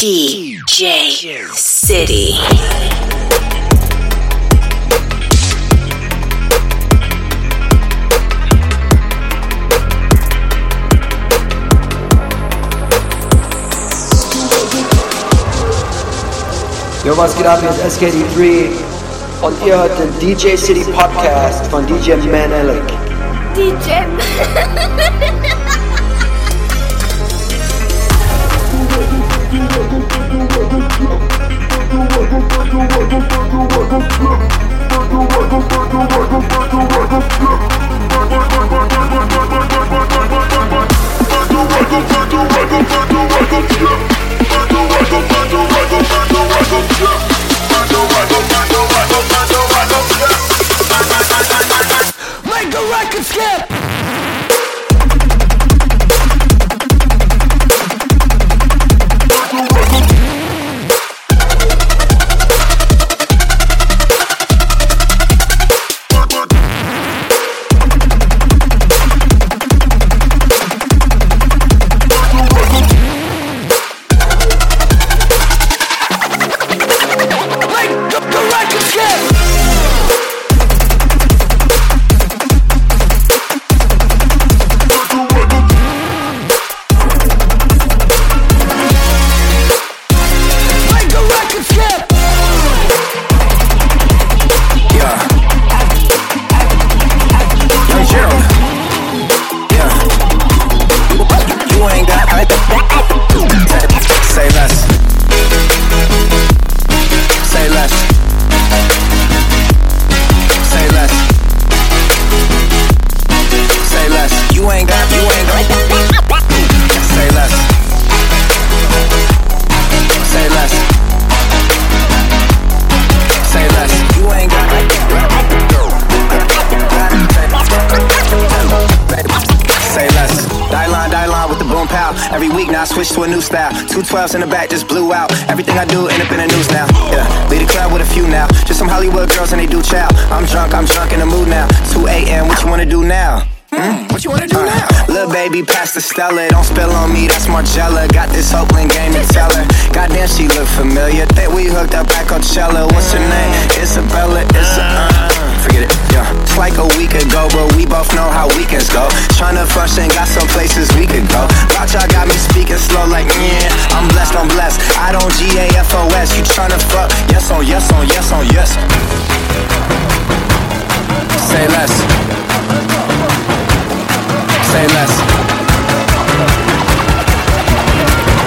DJ City. Yo, was geht ab? Hier ist SKD3 und ihr hört den DJ City Podcast von DJ Menelik. DJ Make the record skip! Every week now I switch to a new style. Two twelves in the back just blew out. Everything I do end up in the news now. Yeah, lead a club with a few now. Just some Hollywood girls and they do chow. I'm drunk, I'm drunk in the mood now. 2 a.m. What you wanna do now? Hmm, what you wanna do now? Little baby, pass the Stella. Don't spill on me, that's Marcella. Got this Oakland game to tell her. Goddamn, she look familiar. Think we hooked up at Coachella. What's her name? Isabella. It's a, uh, forget it. Yeah, it's like a week ago, but we both know how weekends go. Tryna function, got some places we could go. Watch, I got me speaking slow like, yeah. I'm blessed, I'm blessed. I don't G A F O S. You tryna fuck? Yes on yes on yes on yes. Say less. Say less.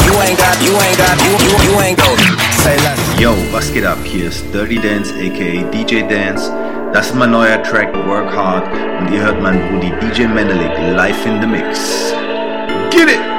You ain't got, you ain't got, you, you, you ain't go. Say less. Yo, was geht ab? Hier ist Dirty Dance aka DJ Dance. Das ist mein neuer Track Work Hard und ihr hört meinen Brudi DJ Menelik live in the Mix. Get it!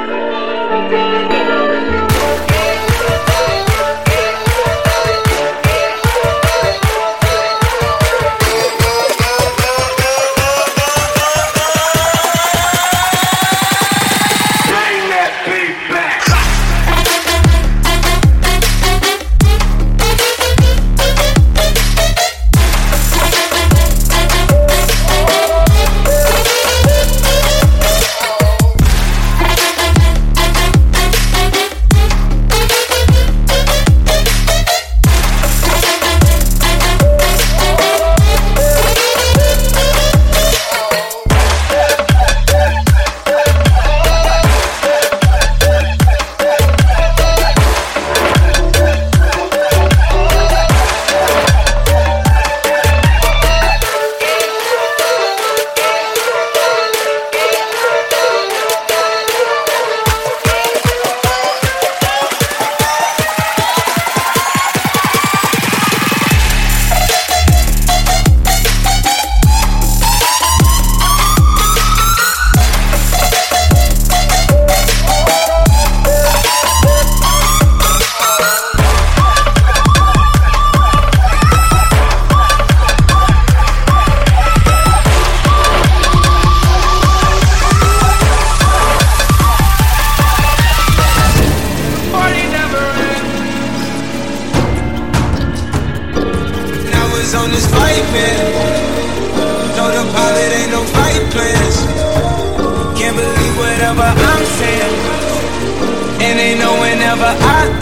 Whenever I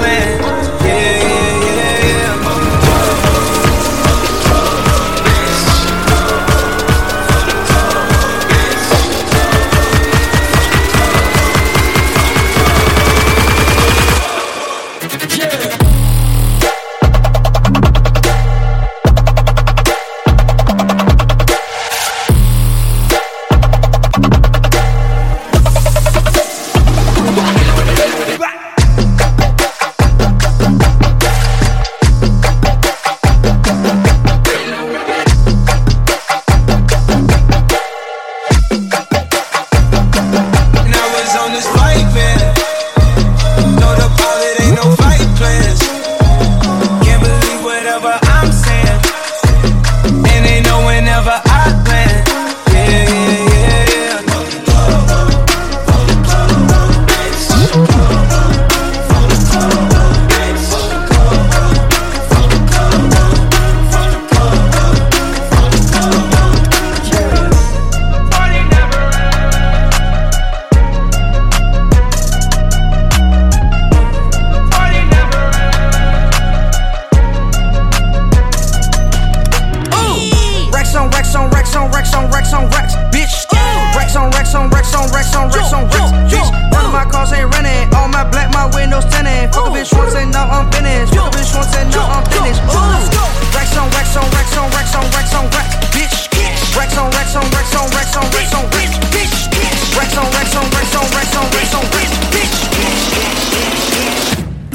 on racks on racks on racks, bitch. Racks on racks on racks on racks on racks on racks, bitch.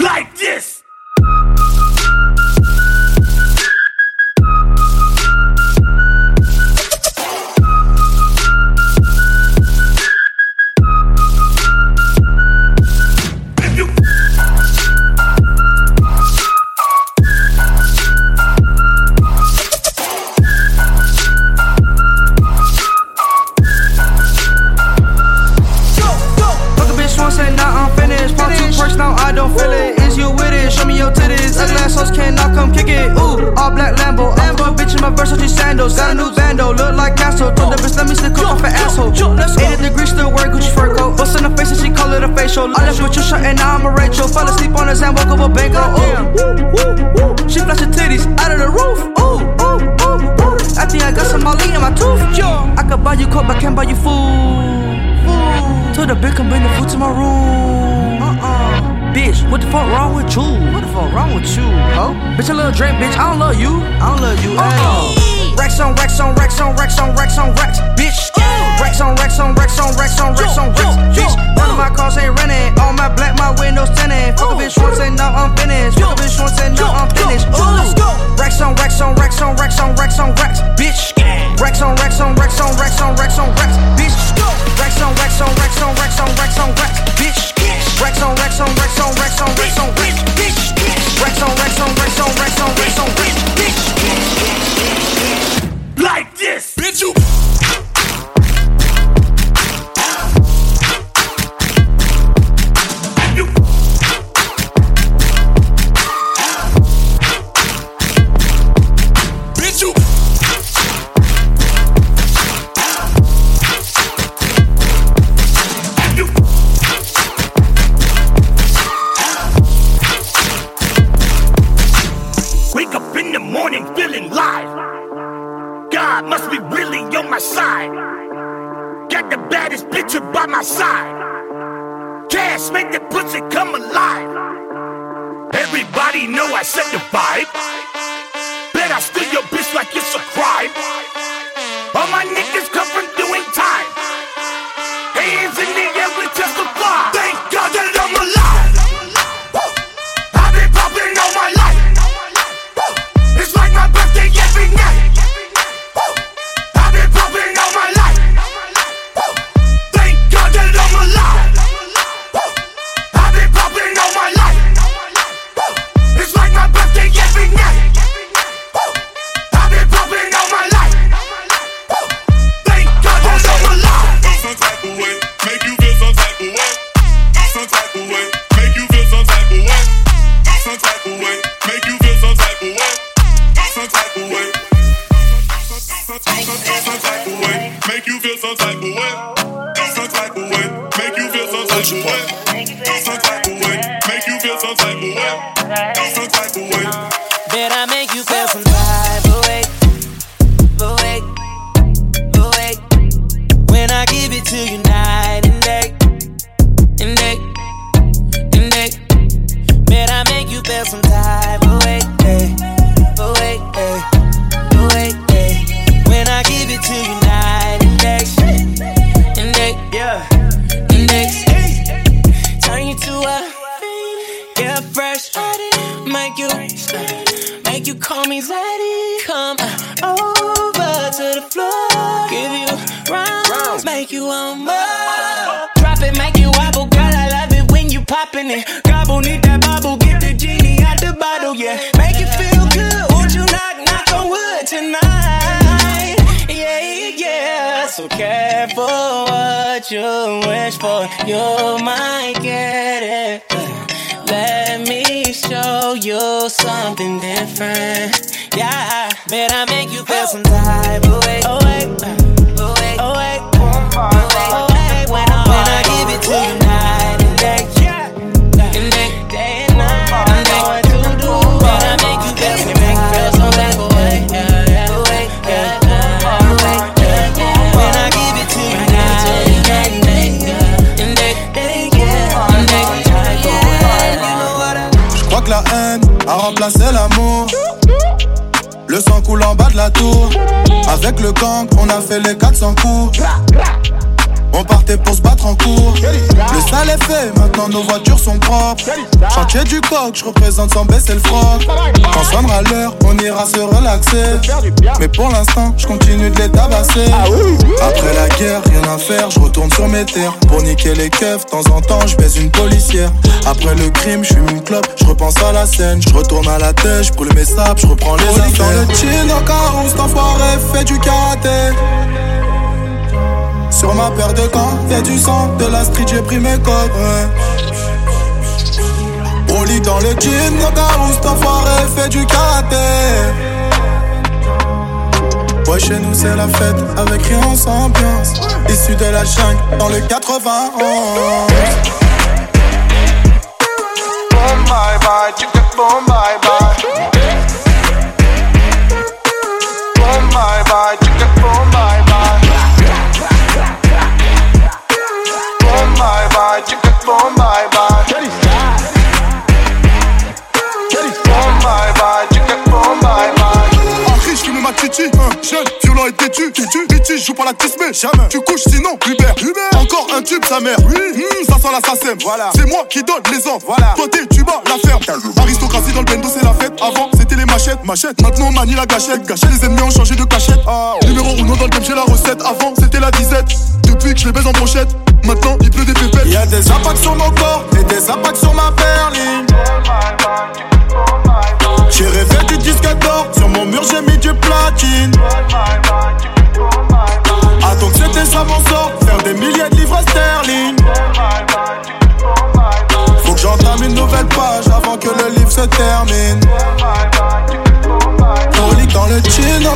Like this. Bitch come bring the food to my room. Uh-uh. Bitch, what the fuck wrong with you? What the fuck wrong with you, ho? Bitch, a little drink, bitch. I don't love you. I don't love you at all. Racks on racks on racks on racks on racks on racks, bitch. Racks on racks on racks on racks on racks on racks, bitch. None of my cars ain't renting. All my black, my windows tinted. Fuck a bitch once and now I'm finished. Fuck a bitch once and now I'm finished. Ooh. Racks on racks on racks on racks on racks on racks, bitch. Racks on racks on racks on racks on racks on racks, bitch. Racks on racks on racks on racks on racks on racks, bitch. Racks on racks on racks on racks on racks on racks, bitch. Racks on racks on racks on racks on racks on racks, bitch. Like this. Bitch. You. Make you make you call me Zaddy. Come uh, over to the floor, give you rounds, make you want more. Drop it, make you wobble, girl. I love it when you popping it. Gobble, need that bubble, get the genie out the bottle, yeah. Make you feel good. Won't you knock, knock on wood tonight? Yeah, yeah. So careful what you wish for, you might get it. Show you something different. Yeah, bet I make you feel some type of way. Oh wait, remplacé l'amour. Le sang coule en bas de la tour. Avec le gang, on a fait les 400 coups. On partait pour se battre en cours. Le sale est fait, maintenant nos voitures sont propres. Chantier du coq, je représente sans baisser le froc. Quand sonnera l'heure, on ira se relaxer. Mais pour l'instant, je continue de les tabasser. Après la guerre, rien à faire, je retourne sur mes terres. Pour niquer les keufs, de temps en temps, je baise une policière. Après le crime, je fume une clope, je repense à la scène. Je retourne à la tête, je brûle mes sables, je reprends les affaires. Dans le chin, au carreau, cet enfoiré fait du karaté. Sur ma paire de gants, y'a du sang, de la street, j'ai pris mes codes. Ouais. Broly dans le jean, no où cet enfoiré fait du karaté. Ouais, chez nous c'est la fête, avec rien sans ambiance. Issu de la jungle, dans le 91. Boom, bye, tu boom, bye bye. Pas la tismée, jamais, tu couches sinon, Hubert, Hubert, encore un tube, sa mère, oui, hmm, ça sent l'assassin, voilà, c'est moi qui donne les ordres, voilà, t'es, tu bats la ferme, aristocratie dans le bendo, c'est la fête, avant c'était les machettes, machettes, maintenant on manie la gâchette, gâchette, les ennemis ont changé de cachette, numéro 1 dans le game, j'ai la recette, avant c'était la disette, depuis que je les baise en brochette, maintenant il pleut des pépettes, Y'a des impacts sur mon corps et des impacts sur ma berline. J'ai rêvé du disque d'or, sur mon mur j'ai mis du platine.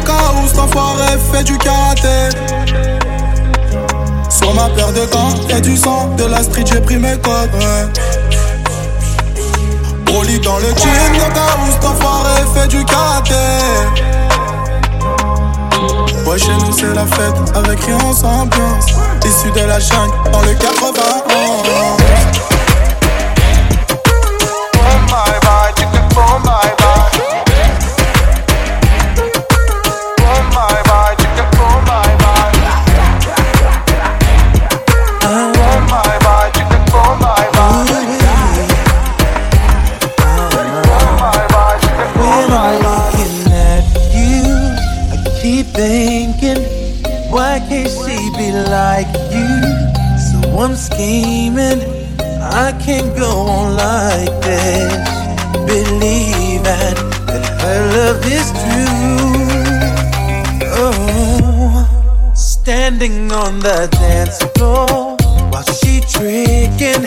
Cas où cet enfoiré fait du karaté. Sur ma paire de gants, y'a du sang, de la street, j'ai pris mes codes. Ouais. Broly dans le jean, cas où cet enfoiré fait du karaté. Ouais, chez nous c'est la fête, avec rien sans ambiance. Issu de la jungle, dans le 91. Why can't she be like you? So I'm scheming, I can't go on like this. Believing that her love is true. Oh, standing on the dance floor while she tricking.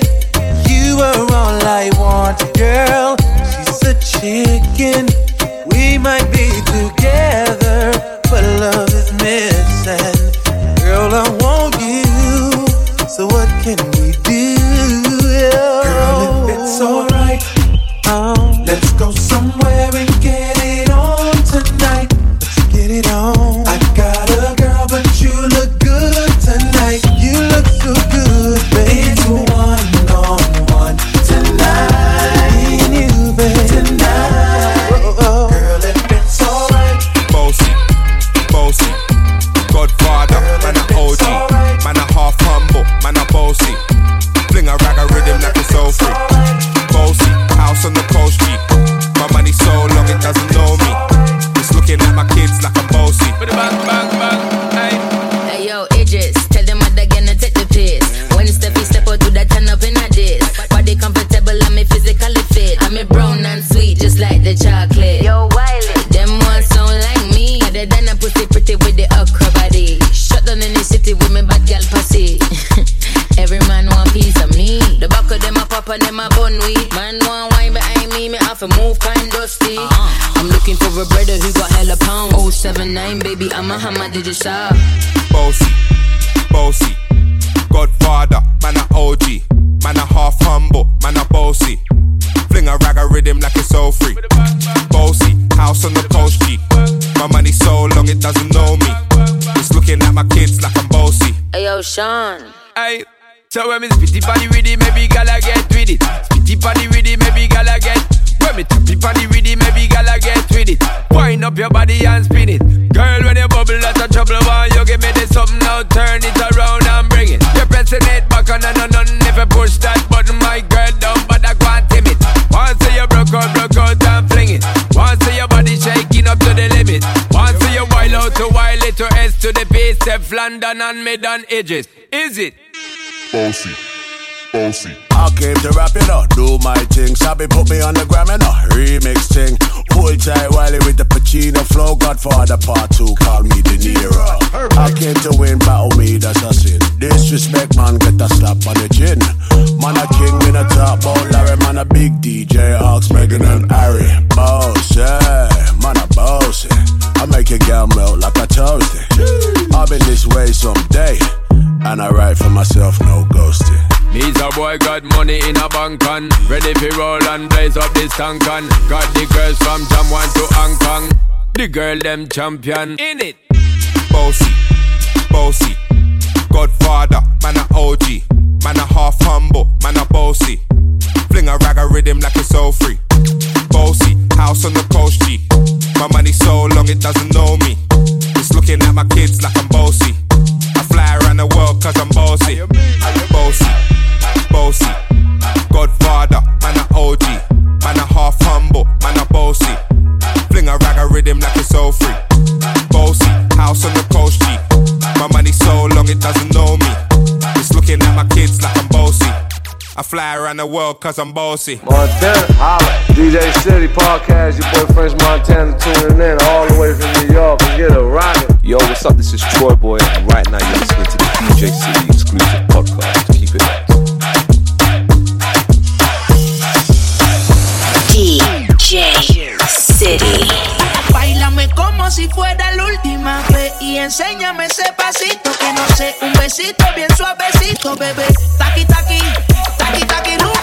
You are all I want, girl. She's a chicken. We might be together, but love is missing. Sean. Aye. So when me spit it on the rhythm, maybe gala get with it. Spit it on the rhythm, maybe gala get. When me tap it on the rhythm, maybe gala get with it. Wind up your body and spin it, girl. When you bubble, lot of trouble. Why you give me this something now? Turn it around. London and mid on edges. Is it? Bossy, bossy. I came to rap, you know, do my thing. Sabi put me on the gram, you know, remix thing. Pull tight Wiley with the Pacino flow. Godfather part two, call me De Niro. I came to win, battle me, that's a sin. Disrespect, man, get a slap on the chin. Man, a king, in a top, bout Larry, man, a big DJ, Ox, Megan and Harry. Boss, yeah, man, a bossy. I make your girl melt like a toasty. I've been this way someday, and I write for myself, no ghosting. Me's a boy got money in a bank and ready for roll and blaze up this tank and got the girls from Jamwan to Hong Kong. The girl them champion in it. Bossy, bossy, Godfather, man a OG, man a half humble, man a bossy. Fling a rag a rhythm like it's all free. Bossy, house on the coast G. My money so long it doesn't know me. It's looking at my kids like I'm bossy. I fly around the world cause I'm bossy. I'm bossy, bossy, Godfather, man a OG, man a half humble, man a bossy. Fling a rag a rhythm like it's I fly around the world cause I'm bossy. Montana, holla. DJ City Podcast, your boy French Montana tuning in all the way from New York and get a rockin'. Yo, what's up? This is TroyBoi, and right now you're listening to the DJ City exclusive podcast. Keep it locked. DJ City. Bailame como si fuera la última vez y enséñame ese pasito que no sé, un besito bien suavecito, bebé. Taqui taqui, taqui taqui rumba.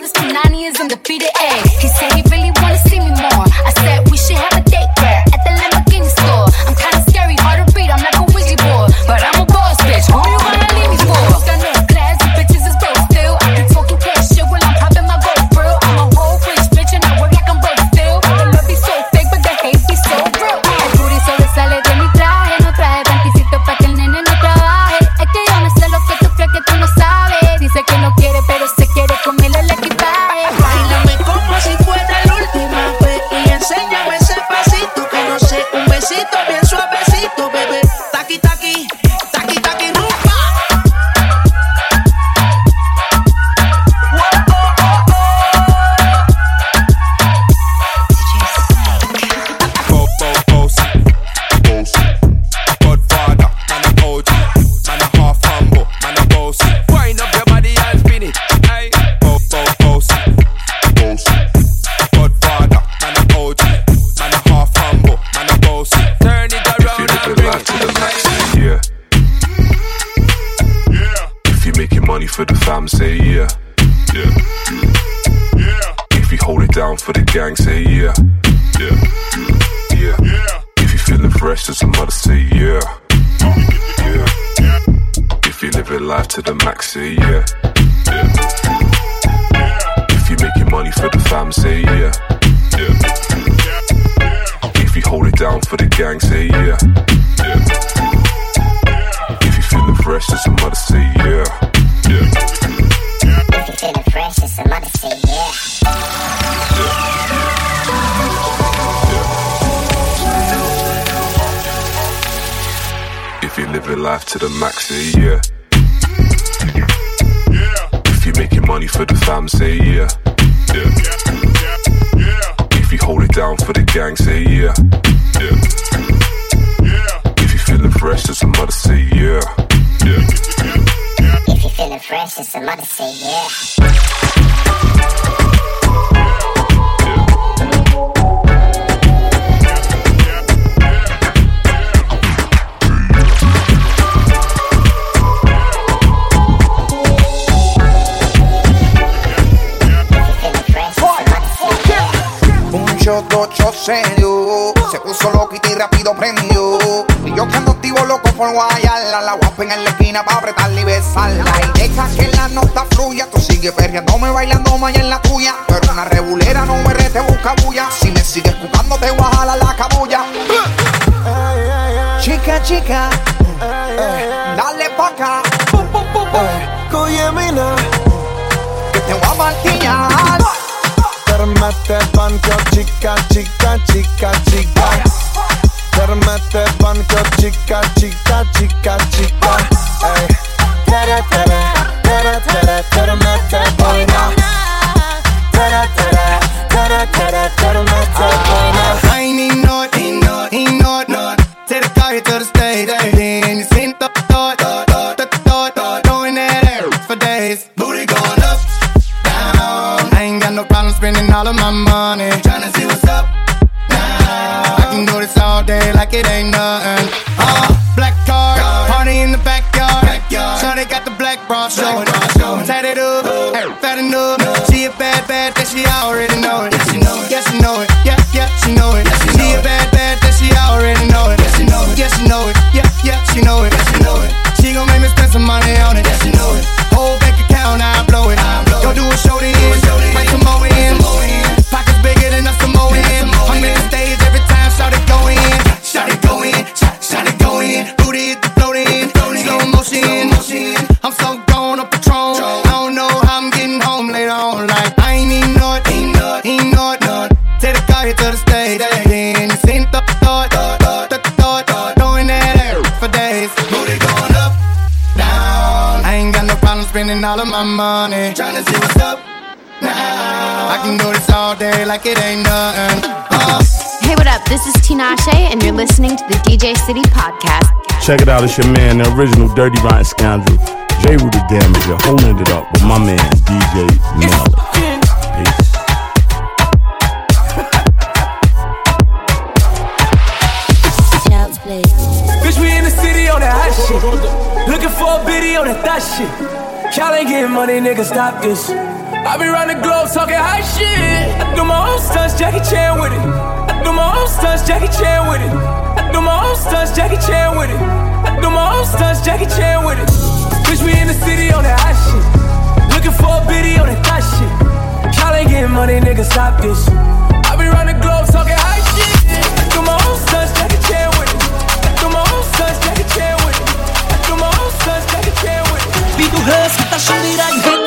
This Punani is undefeated. Ayy, life to the max, say yeah. Yeah. If you making money for the fam, say yeah. If you hold it down for the gang, say yeah. If you feeling fresh, as a mother, say yeah. If you feeling fresh, it's a mother say yeah. If you're living life to the max, yeah. Money for the fam, say yeah. Yeah. If you hold it down for the gang, say yeah. Yeah. If you're feeling fresh, a mother, say yeah. Yeah. If you're feeling fresh, a mother say yeah. Se puso loquito y rápido prendió. Y yo que ando activo loco por guayarla. La guapa en la esquina pa' apretarla y besarla. Y deja que la nota fluya. Tú sigues perreándome, bailando más en la tuya. Pero una regulera no me te busca bulla. Si me sigues buscando, te voy a jalar la cabulla. Chica, chica, dale banco, chica, chica, chica, chica. Permette banco, chica, chica, chica, chica. Ey. Yeah, she know it. She a bad, like it ain't nothing. Uh. Hey, what up? This is Tinashe, and you're listening to the DJ City Podcast. Check it out, it's your man, the original Dirty Rotten Scoundrel, J. Rooter Damager, holding it up with my man, DJ Melly. Peace. Bitch, we in the city on that hot shit. Looking for a biddy on that thot shit. Y'all ain't getting money, nigga, stop this. I be round the globe talking high shit. I do my own stunts, Jackie Chan with it. I do my own stunts, Jackie Chan with it. I do my own stunts, Jackie Chan with it. I do my own stunts, Jackie Chan with it. Bitch, we in the city on that hot shit. Looking for a biddy on that thot shit. Y'all ain't getting money, nigga, stop this. I be round the globe talking high shit. I do my own stunts, Jackie Chan with it. I do my own stunts, Jackie Chan with it. I do my own stunts, Jackie Chan with it. Vi du hører station i dag hit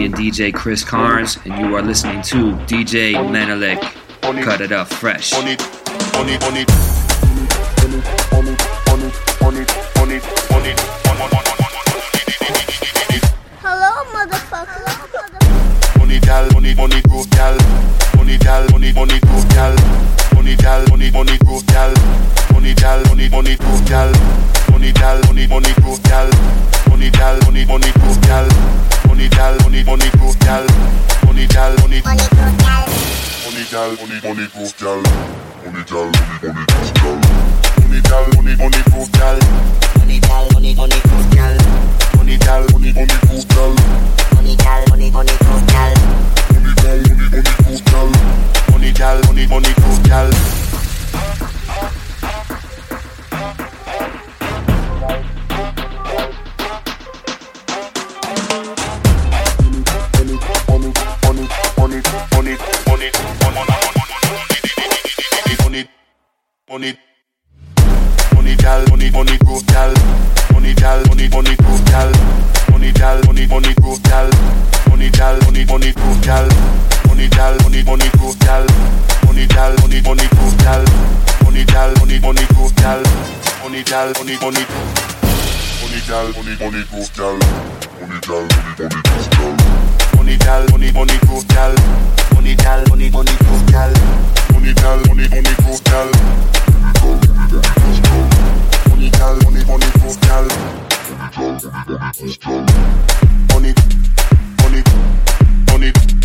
And DJ Chris Carnes, and you are listening to DJ Menelik. Cut it up fresh. On it, on it, on it. on est, on est money growth money gal money money growth money gal money money growth money gal money money growth money gal money money growth money gal money money growth money gal money money growth money gal money money money money money money money money money gal money money growth money gal money money growth on est, on est on. On est, on est, on est.